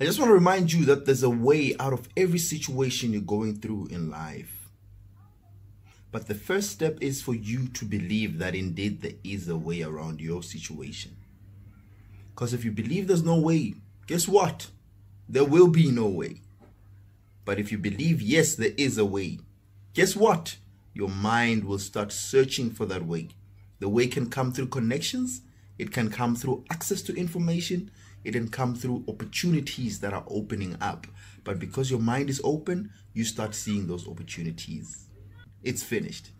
I just want to remind you that there's a way out of every situation you're going through in life. But the first step is for you to believe that indeed there is a way around your situation. Because if you believe there's no way, guess what? There will be no way. But if you believe, yes, there is a way, guess what? Your mind will start searching for that way. The way can come through connections, it can come through access to information, it can come through opportunities that are opening up. But because your mind is open, you start seeing those opportunities. It's finished.